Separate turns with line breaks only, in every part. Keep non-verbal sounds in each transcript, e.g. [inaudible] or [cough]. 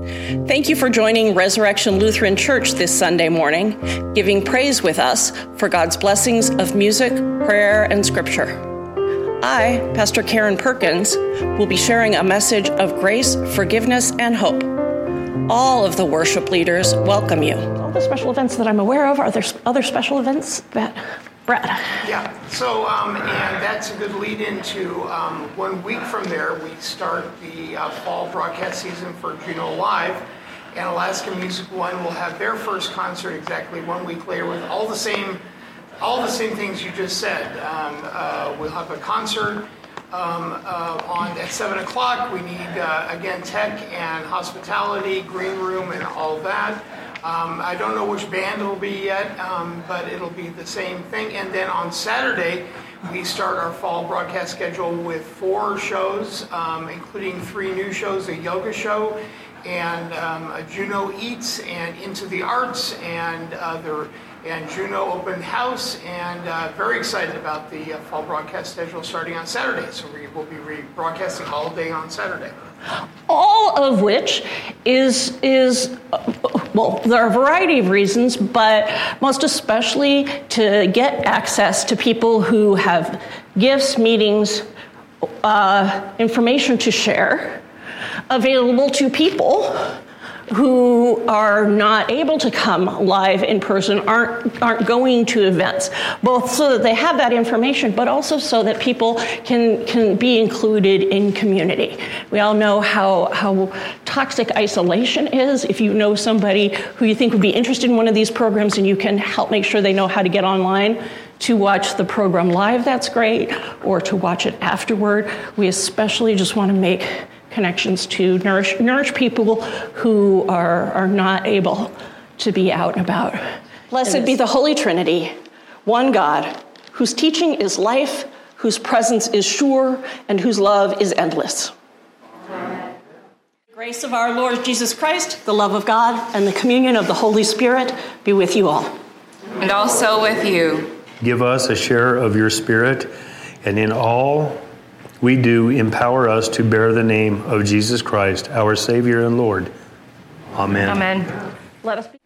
Thank you for joining Resurrection Lutheran Church this Sunday morning, giving praise with us for God's blessings of music, prayer, and scripture. I, Pastor Karen Perkins, will be sharing a message of grace, forgiveness, and hope. All of the worship leaders welcome you. All the special events that I'm aware of, are there other special events that
Yeah, so, um, and that's a good lead into um, one week from there, we start the uh, fall broadcast season for Juneau Live. And Alaska Music One will have their first concert exactly one week later with all the same, all the same things you just said. Um, uh, we'll have a concert um, uh, on at seven o'clock. We need uh, again tech and hospitality, green room, and all that. Um, I don't know which band it'll be yet, um, but it'll be the same thing. And then on Saturday, we start our fall broadcast schedule with four shows, um, including three new shows a yoga show, and um, a Juneau Eats, and Into the Arts, and other. And Juneau Open House, and uh, very excited about the uh, fall broadcast schedule starting on Saturday. So we will be broadcasting all day on Saturday
all of which is is well there are a variety of reasons but most especially to get access to people who have gifts meetings uh, information to share available to people who are not able to come live in person aren't aren't going to events both so that they have that information but also so that people can can be included in community. We all know how how toxic isolation is. If you know somebody who you think would be interested in one of these programs and you can help make sure they know how to get online to watch the program live that's great or to watch it afterward. We especially just want to make connections to nourish, nourish people who are, are not able to be out and about. Blessed be the Holy Trinity, one God, whose teaching is life, whose presence is sure, and whose love is endless. Amen. Grace of our Lord Jesus Christ, the love of God, and the communion of the Holy Spirit be with you all.
And also with you.
Give us a share of your Spirit, and in all we do empower us to bear the name of Jesus Christ, our Savior and Lord. Amen.
Amen. Let us be.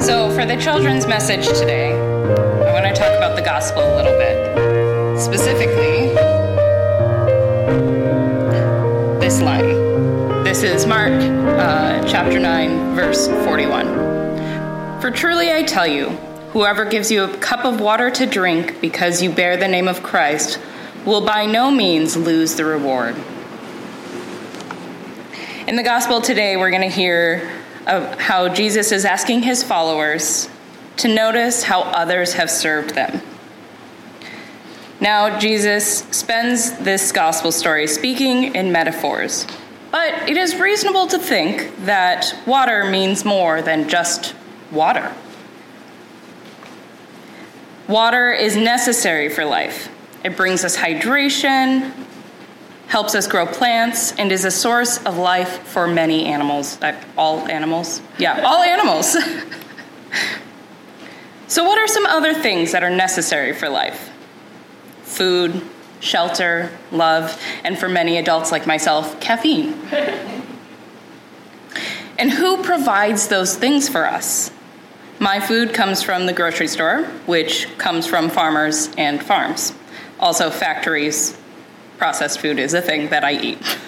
So, for the children's message today, I want to talk about the gospel a little bit. Specifically, this line. This is Mark uh, chapter 9, verse 41. For truly I tell you, whoever gives you a cup of water to drink because you bear the name of Christ, will by no means lose the reward. In the gospel today, we're going to hear of how Jesus is asking his followers to notice how others have served them. Now, Jesus spends this gospel story speaking in metaphors, but it is reasonable to think that water means more than just water. Water is necessary for life. It brings us hydration, helps us grow plants, and is a source of life for many animals. Uh, all animals? Yeah, all animals. [laughs] so, what are some other things that are necessary for life? Food, shelter, love, and for many adults like myself, caffeine. [laughs] and who provides those things for us? My food comes from the grocery store, which comes from farmers and farms. Also, factories, processed food is a thing that I eat.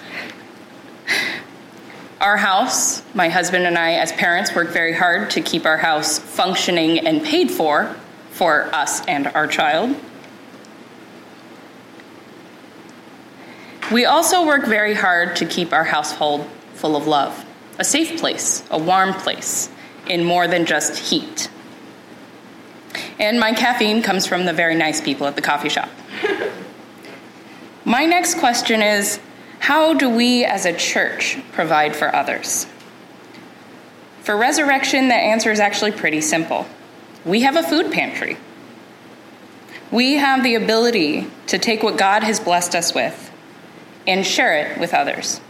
Our house, my husband and I, as parents, work very hard to keep our house functioning and paid for for us and our child. We also work very hard to keep our household full of love, a safe place, a warm place, in more than just heat. And my caffeine comes from the very nice people at the coffee shop. My next question is How do we as a church provide for others? For resurrection, the answer is actually pretty simple. We have a food pantry. We have the ability to take what God has blessed us with and share it with others.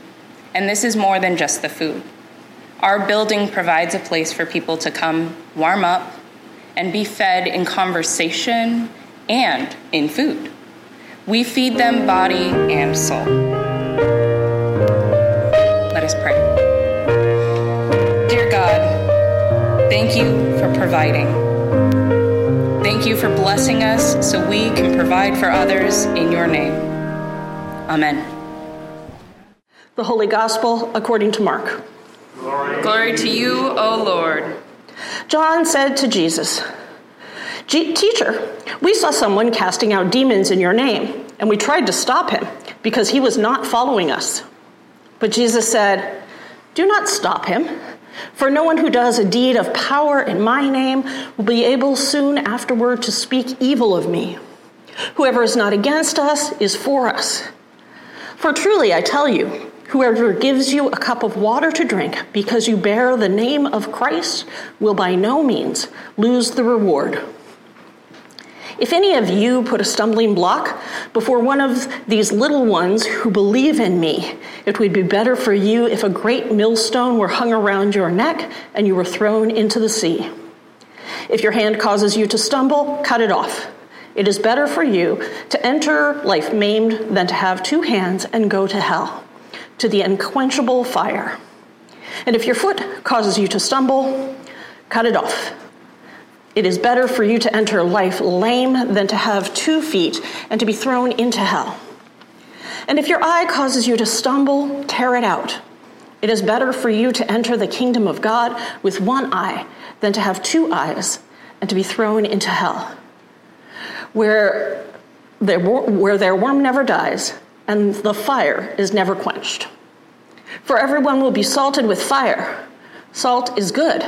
And this is more than just the food. Our building provides a place for people to come warm up and be fed in conversation and in food. We feed them body and soul. Let us pray. Dear God, thank you for providing. Thank you for blessing us so we can provide for others in your name. Amen.
The Holy Gospel according to Mark.
Glory, Glory to you, O Lord.
John said to Jesus, Teacher, we saw someone casting out demons in your name, and we tried to stop him because he was not following us. But Jesus said, Do not stop him, for no one who does a deed of power in my name will be able soon afterward to speak evil of me. Whoever is not against us is for us. For truly I tell you, Whoever gives you a cup of water to drink because you bear the name of Christ will by no means lose the reward. If any of you put a stumbling block before one of these little ones who believe in me, it would be better for you if a great millstone were hung around your neck and you were thrown into the sea. If your hand causes you to stumble, cut it off. It is better for you to enter life maimed than to have two hands and go to hell, to the unquenchable fire. And if your foot causes you to stumble, cut it off. It is better for you to enter life lame than to have two feet and to be thrown into hell. And if your eye causes you to stumble, tear it out. It is better for you to enter the kingdom of God with one eye than to have two eyes and to be thrown into hell, where their, where their worm never dies and the fire is never quenched. For everyone will be salted with fire. Salt is good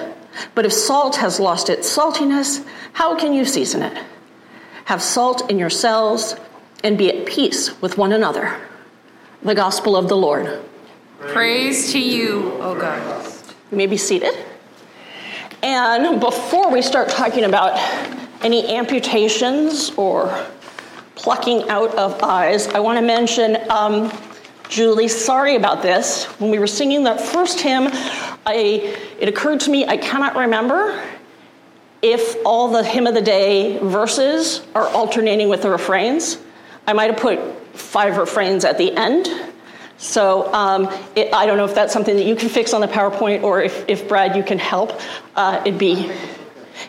but if salt has lost its saltiness, how can you season it? Have salt in yourselves and be at peace with one another. The Gospel of the Lord.
Praise to you, O God.
You may be seated. And before we start talking about any amputations or plucking out of eyes, I want to mention um, Julie, sorry about this. When we were singing that first hymn, I, it occurred to me I cannot remember if all the hymn of the day verses are alternating with the refrains. I might have put five refrains at the end. So um, it, I don't know if that's something that you can fix on the PowerPoint or if, if Brad, you can help. Uh, it'd be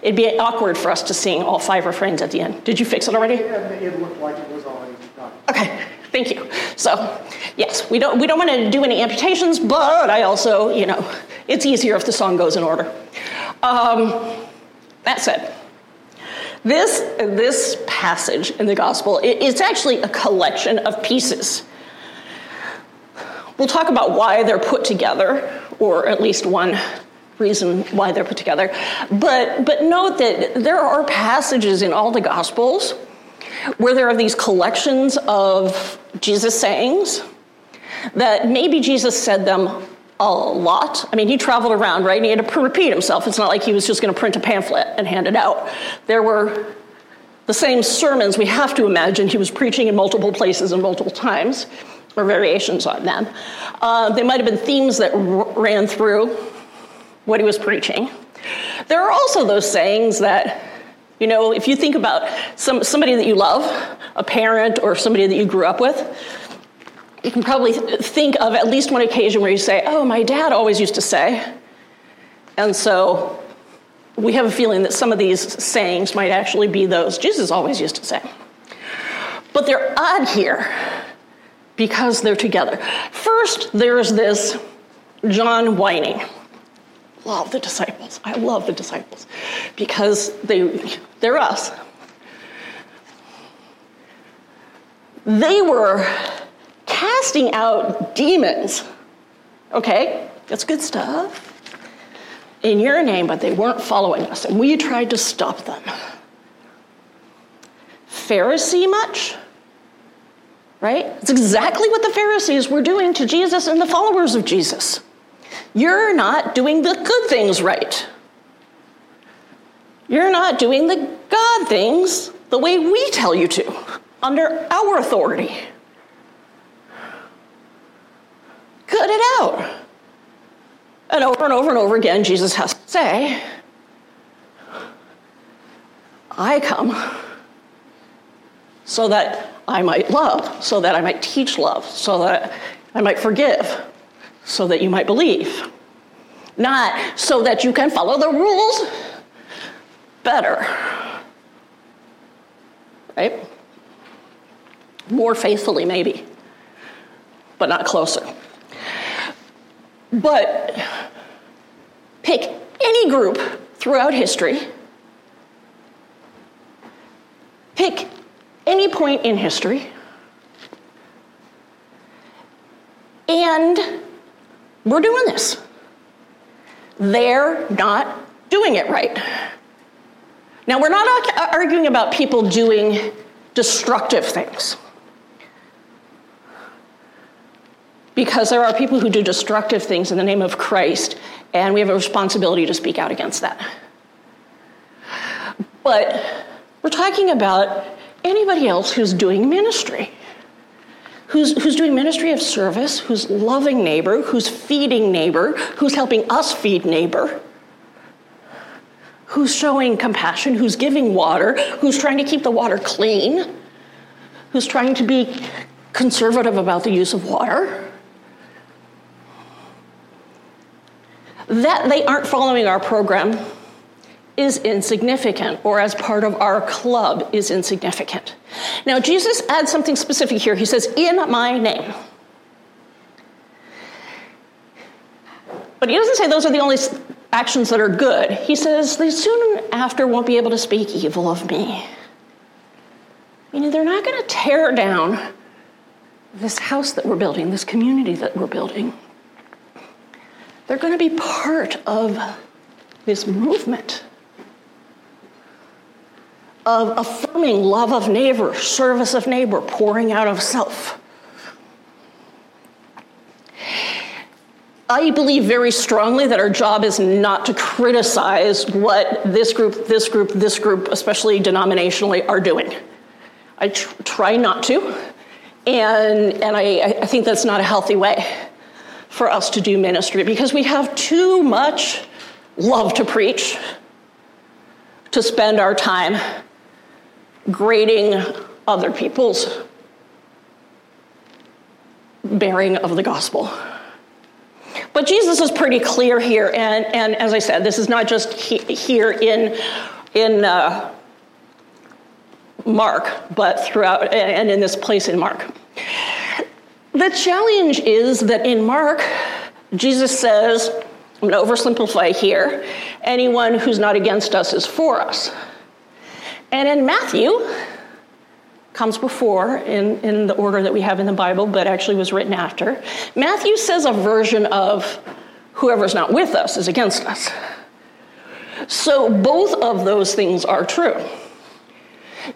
it'd be awkward for us to sing all five refrains at the end. Did you fix it already?
It looked like it was already done.
Okay. Thank you. So, yes, we don't we don't want to do any amputations, but I also, you know, it's easier if the song goes in order. Um, that said, this this passage in the gospel it, it's actually a collection of pieces. We'll talk about why they're put together, or at least one reason why they're put together. But but note that there are passages in all the gospels where there are these collections of Jesus sayings that maybe Jesus said them a lot. I mean, he traveled around, right? And he had to repeat himself. It's not like he was just going to print a pamphlet and hand it out. There were the same sermons we have to imagine he was preaching in multiple places and multiple times, or variations on them. Uh, they might have been themes that r- ran through what he was preaching. There are also those sayings that you know, if you think about some, somebody that you love, a parent or somebody that you grew up with, you can probably think of at least one occasion where you say, Oh, my dad always used to say. And so we have a feeling that some of these sayings might actually be those Jesus always used to say. But they're odd here because they're together. First, there's this John whining love the disciples. I love the disciples because they, they're us. They were casting out demons. Okay, that's good stuff. In your name, but they weren't following us, and we tried to stop them. Pharisee much? Right? It's exactly what the Pharisees were doing to Jesus and the followers of Jesus. You're not doing the good things right. You're not doing the God things the way we tell you to, under our authority. Cut it out. And over and over and over again, Jesus has to say, I come so that I might love, so that I might teach love, so that I might forgive, so that you might believe. Not so that you can follow the rules, better. Right? More faithfully, maybe, but not closer. But pick any group throughout history, pick any point in history, and we're doing this. They're not doing it right. Now, we're not uh, arguing about people doing destructive things. Because there are people who do destructive things in the name of Christ, and we have a responsibility to speak out against that. But we're talking about anybody else who's doing ministry, who's, who's doing ministry of service, who's loving neighbor, who's feeding neighbor, who's helping us feed neighbor who's showing compassion, who's giving water, who's trying to keep the water clean, who's trying to be conservative about the use of water. That they aren't following our program is insignificant, or as part of our club is insignificant. Now, Jesus adds something specific here. He says, In my name. But he doesn't say those are the only actions that are good. He says, they soon after won't be able to speak evil of me. Meaning they're not going to tear down this house that we're building, this community that we're building. They're going to be part of this movement of affirming love of neighbor, service of neighbor, pouring out of self. I believe very strongly that our job is not to criticize what this group, this group, this group, especially denominationally, are doing. I tr- try not to, and, and I, I think that's not a healthy way for us to do ministry because we have too much love to preach to spend our time grading other people's bearing of the gospel. But Jesus is pretty clear here, and, and as I said, this is not just he, here in, in uh, Mark, but throughout, and in this place in Mark. The challenge is that in Mark, Jesus says, I'm going to oversimplify here, anyone who's not against us is for us. And in Matthew, comes before in, in the order that we have in the Bible, but actually was written after. Matthew says a version of whoever's not with us is against us. So both of those things are true.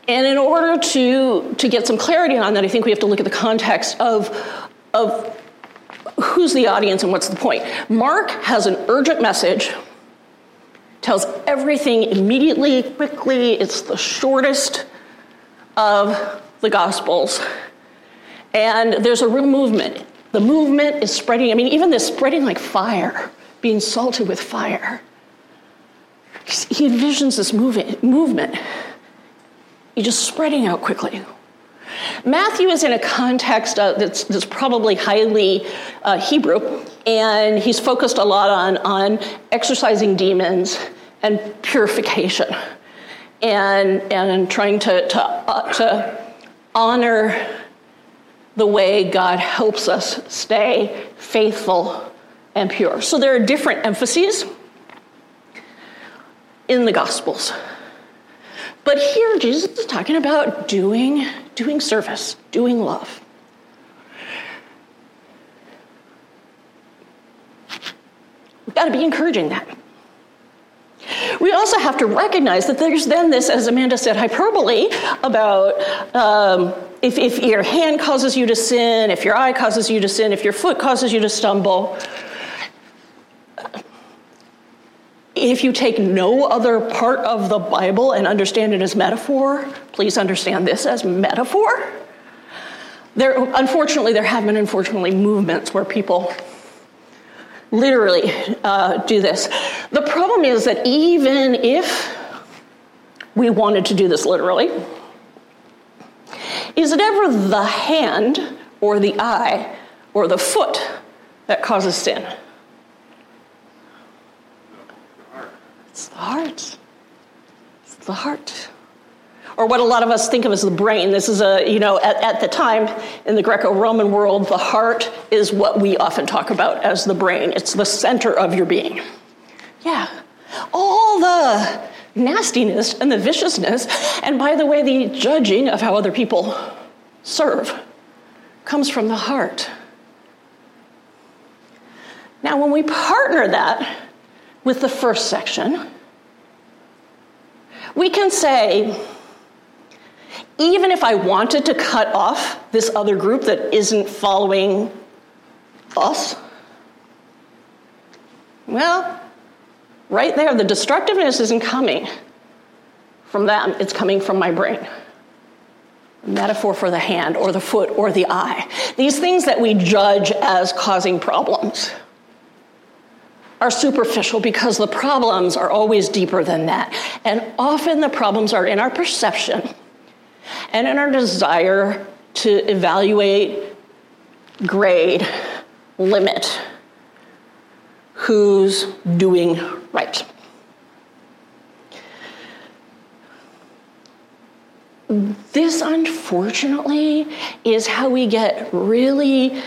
And in order to, to get some clarity on that, I think we have to look at the context of, of who's the audience and what's the point. Mark has an urgent message, tells everything immediately, quickly, it's the shortest of the Gospels. And there's a real movement. The movement is spreading. I mean, even this spreading like fire, being salted with fire. He envisions this movement, movement. He's just spreading out quickly. Matthew is in a context uh, that's, that's, probably highly uh, Hebrew, and he's focused a lot on, on exorcising demons and purification and, and trying to, to, uh, to honor the way God helps us stay faithful and pure. So there are different emphases in the Gospels. But here, Jesus is talking about doing, doing service, doing love. We've got to be encouraging that. We also have to recognize that there's then this, as Amanda said, hyperbole about um, if, if your hand causes you to sin, if your eye causes you to sin, if your foot causes you to stumble. If you take no other part of the Bible and understand it as metaphor, please understand this as metaphor. There, unfortunately, there have been unfortunately movements where people literally uh, do this. The problem is that even if we wanted to do this literally, is it ever the hand or the eye or the foot that causes sin? It's the heart. It's the heart. Or what a lot of us think of as the brain. This is a, you know, at, at the time in the Greco Roman world, the heart is what we often talk about as the brain. It's the center of your being. Yeah. All the nastiness and the viciousness, and by the way, the judging of how other people serve comes from the heart. Now, when we partner that with the first section, we can say, even if I wanted to cut off this other group that isn't following us, well, right there, the destructiveness isn't coming from them, it's coming from my brain. Metaphor for the hand or the foot or the eye. These things that we judge as causing problems are superficial because the problems are always deeper than that. And often the problems are in our perception and in our desire to evaluate, grade, limit who's doing right. This, unfortunately, is how we get really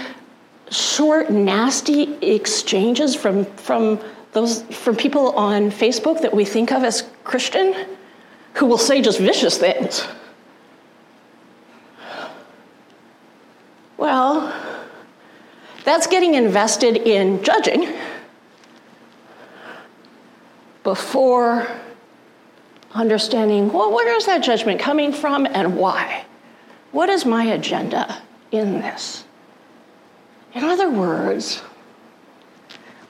short, nasty exchanges from, from those from people on Facebook that we think of as Christian who will say just vicious things. Well, that's getting invested in judging before understanding well, where is that judgment coming from and why? What is my agenda in this? In other words,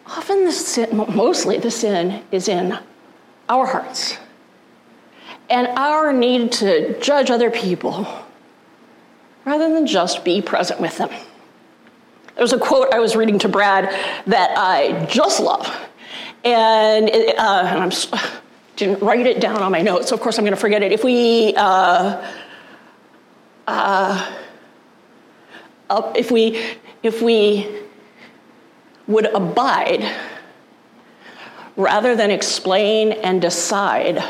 often the sin, mostly the sin is in our hearts and our need to judge other people rather than just be present with them. There's a quote I was reading to Brad that I just love, and, it, uh, and I didn't write it down on my notes, so of course I'm going to forget it. If we uh, uh, if we if we would abide rather than explain and decide,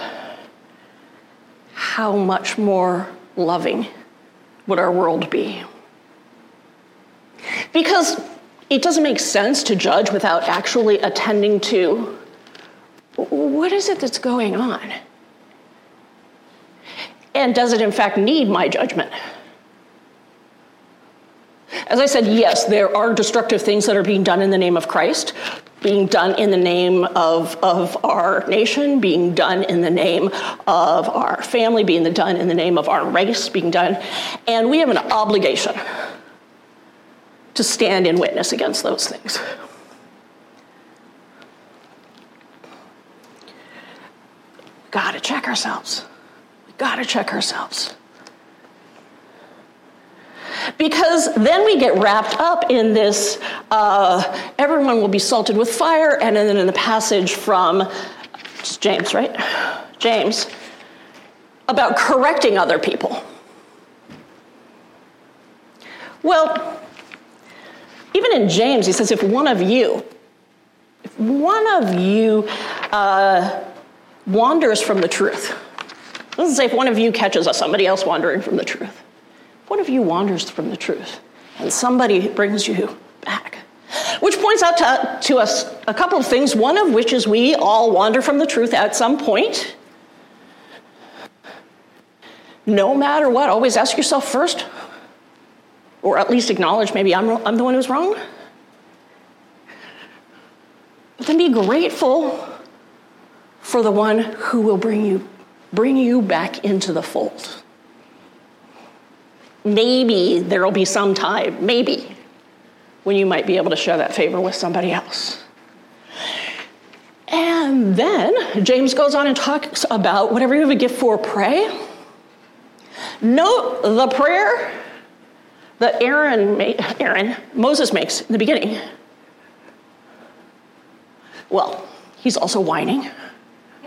how much more loving would our world be? Because it doesn't make sense to judge without actually attending to what is it that's going on? And does it in fact need my judgment? As I said, yes, there are destructive things that are being done in the name of Christ, being done in the name of, of our nation, being done in the name of our family, being done in the name of our race, being done. And we have an obligation to stand in witness against those things. Gotta check ourselves. We gotta check ourselves because then we get wrapped up in this uh, everyone will be salted with fire, and then in the passage from James, right? James, about correcting other people. Well, even in James, he says, if one of you, if one of you uh, wanders from the truth, doesn't say if one of you catches somebody else wandering from the truth. What if you wanders from the truth and somebody brings you back? Which points out to, to us a couple of things, one of which is we all wander from the truth at some point. No matter what, always ask yourself first, or at least acknowledge maybe I'm, I'm the one who's wrong. But then be grateful for the one who will bring you, bring you back into the fold maybe there'll be some time, maybe, when you might be able to share that favor with somebody else. And then James goes on and talks about whatever you have a gift for, pray. Note the prayer that Aaron, Aaron, Moses makes in the beginning. Well, he's also whining,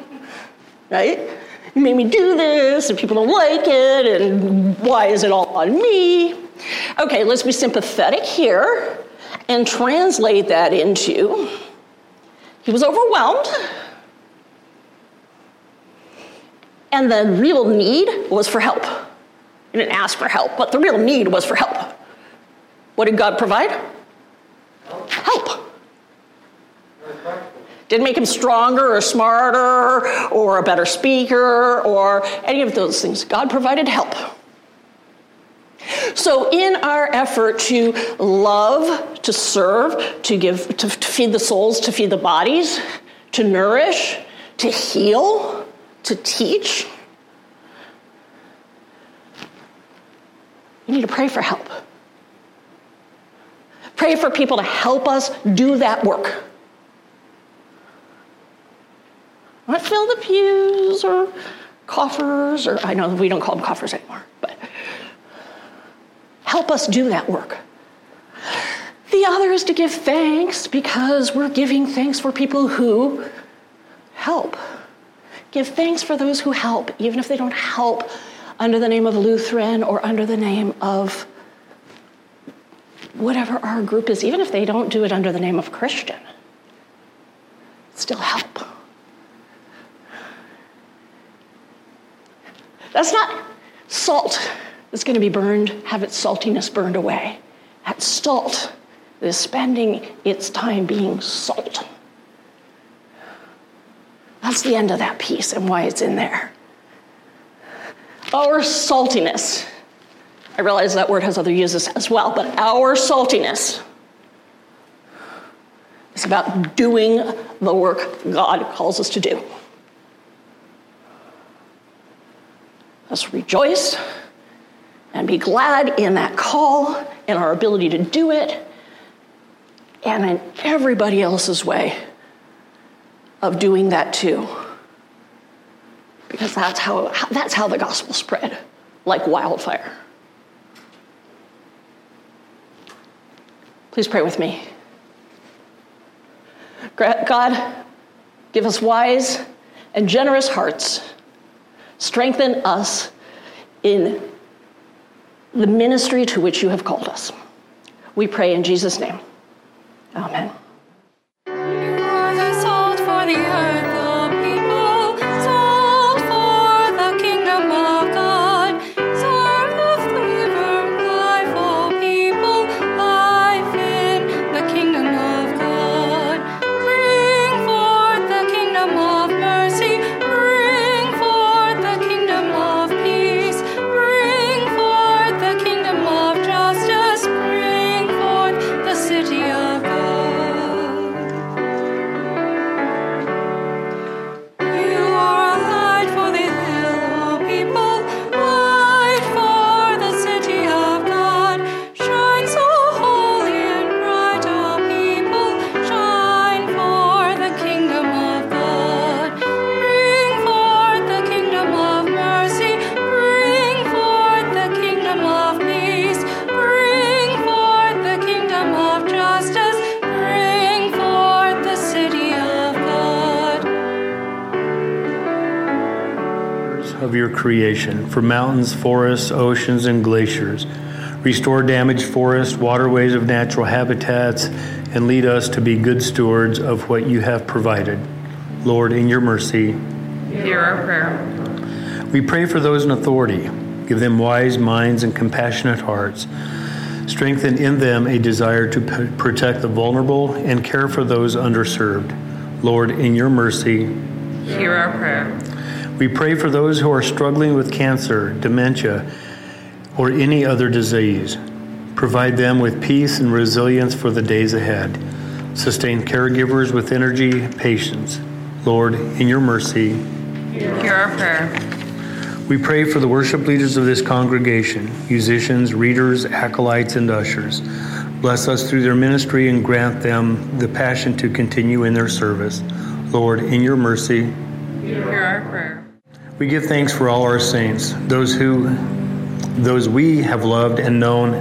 [laughs] right? You made me do this, and people don't like it, and why is it all on me? Okay, let's be sympathetic here and translate that into he was overwhelmed. And the real need was for help. He didn't ask for help, but the real need was for help. What did God provide? Help. Didn't make him stronger or smarter or a better speaker or any of those things. God provided help. So, in our effort to love, to serve, to give, to, to feed the souls, to feed the bodies, to nourish, to heal, to teach, we need to pray for help. Pray for people to help us do that work. Not fill the or coffers, or I know we don't call them coffers anymore, but help us do that work. The other is to give thanks because we're giving thanks for people who help. Give thanks for those who help, even if they don't help under the name of Lutheran or under the name of whatever our group is, even if they don't do it under the name of Christian. Still help. That's not salt that's going to be burned, have its saltiness burned away. That salt is spending its time being salt. That's the end of that piece and why it's in there. Our saltiness. I realize that word has other uses as well, but our saltiness is about doing the work God calls us to do. Let's rejoice and be glad in that call and our ability to do it and in everybody else's way of doing that too. Because that's how, that's how the gospel spread, like wildfire. Please pray with me. God, give us wise and generous hearts Strengthen us in the ministry to which you have called us. We pray in Jesus' name. Amen.
Creation for mountains, forests, oceans, and glaciers. Restore damaged forests, waterways of natural habitats, and lead us to be good stewards of what you have provided. Lord, in your mercy,
hear our prayer.
We pray for those in authority. Give them wise minds and compassionate hearts. Strengthen in them a desire to p- protect the vulnerable and care for those underserved. Lord, in your mercy,
hear our prayer.
We pray for those who are struggling with cancer, dementia, or any other disease. Provide them with peace and resilience for the days ahead. Sustain caregivers with energy, patience. Lord, in your mercy,
hear our prayer.
We pray for the worship leaders of this congregation, musicians, readers, acolytes, and ushers. Bless us through their ministry and grant them the passion to continue in their service. Lord, in your mercy,
hear our prayer.
We give thanks for all our saints, those who those we have loved and known,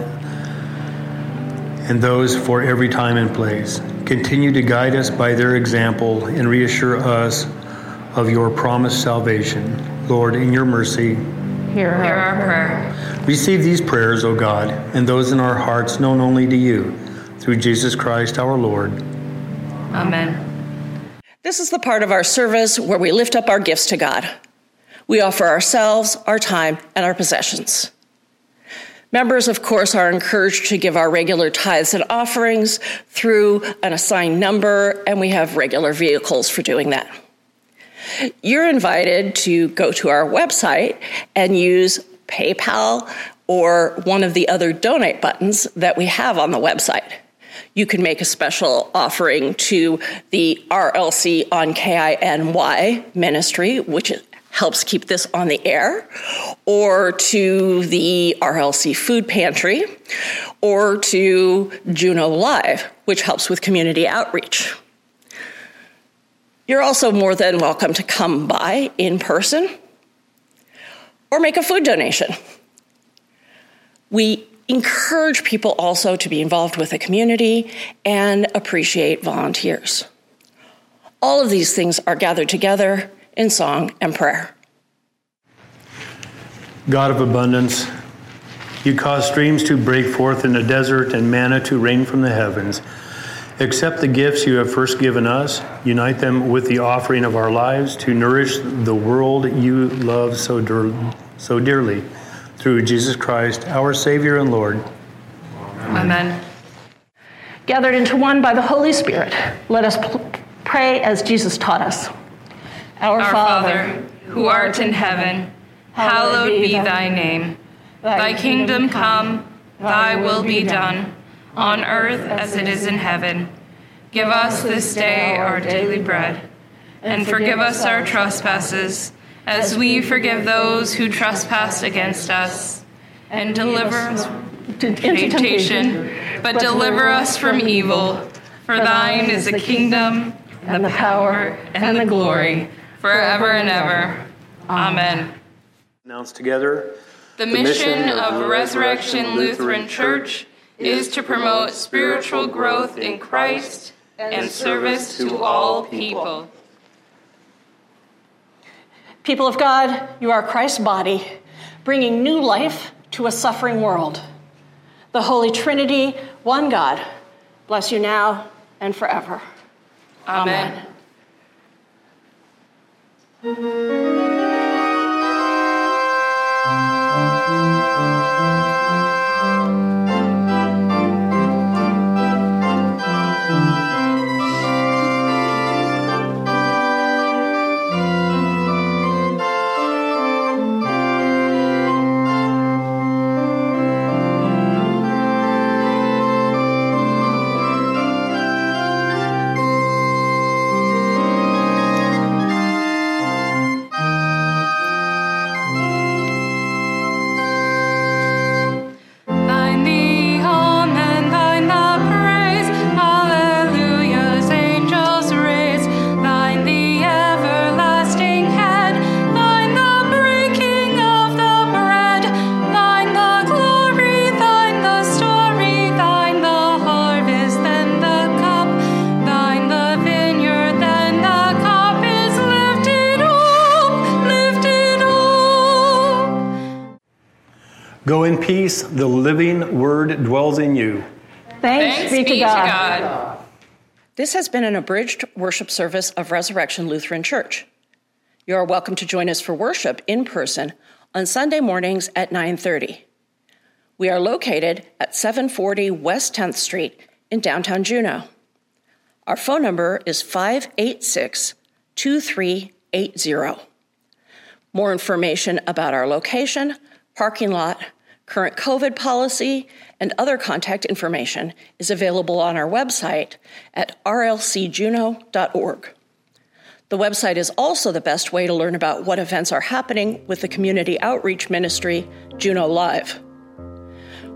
and those for every time and place. Continue to guide us by their example and reassure us of your promised salvation. Lord, in your mercy,
hear our, our prayer.
Receive these prayers, O God, and those in our hearts known only to you, through Jesus Christ our Lord.
Amen.
This is the part of our service where we lift up our gifts to God. We offer ourselves, our time, and our possessions. Members, of course, are encouraged to give our regular tithes and offerings through an assigned number, and we have regular vehicles for doing that. You're invited to go to our website and use PayPal or one of the other donate buttons that we have on the website. You can make a special offering to the RLC on KINY ministry, which helps keep this on the air, or to the RLC Food Pantry, or to Juneau Live, which helps with community outreach. You're also more than welcome to come by in person or make a food donation. We encourage people also to be involved with the community and appreciate volunteers. All of these things are gathered together in song and prayer.
God of abundance, you cause streams to break forth in the desert and manna to rain from the heavens. Accept the gifts you have first given us, unite them with the offering of our lives to nourish the world you love so, dear, so dearly. Through Jesus Christ, our Savior and Lord.
Amen.
Gathered into one by the Holy Spirit, let us pray as Jesus taught us.
Our, Our Father, who art in heaven, hallowed be thy name. Thy kingdom come, thy will be done, on earth as it is in heaven. Give us this day our daily bread, and forgive us our trespasses, as we forgive those who trespass against us. And deliver us from temptation, but deliver us from evil. For thine is the kingdom, and the power, and the glory forever and ever. Amen.
Announced together.
The mission of Resurrection Lutheran Church is to promote spiritual growth in Christ and service to all people.
People of God, you are Christ's body, bringing new life to a suffering world. The Holy Trinity, one God, bless you now and forever.
Amen. Amen. Música
Go in peace. The living word dwells in you.
Thanks,
Thanks be, to, God. to God.
This has been an abridged worship service of Resurrection Lutheran Church. You are welcome to join us for worship in person on Sunday mornings at 9:30. We are located at 740 West 10th Street in downtown Juneau. Our phone number is 586 2380. More information about our location, parking lot, Current COVID policy and other contact information is available on our website at rlcjuneau.org. The website is also the best way to learn about what events are happening with the community outreach ministry, Juneau Live.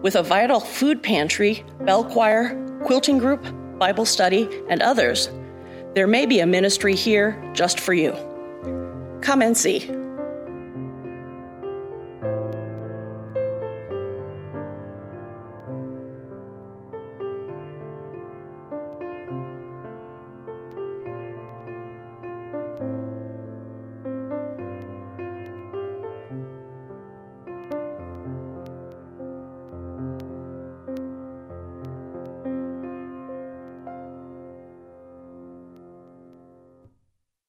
With a vital food pantry, bell choir, quilting group, Bible study, and others, there may be a ministry here just for you. Come and see.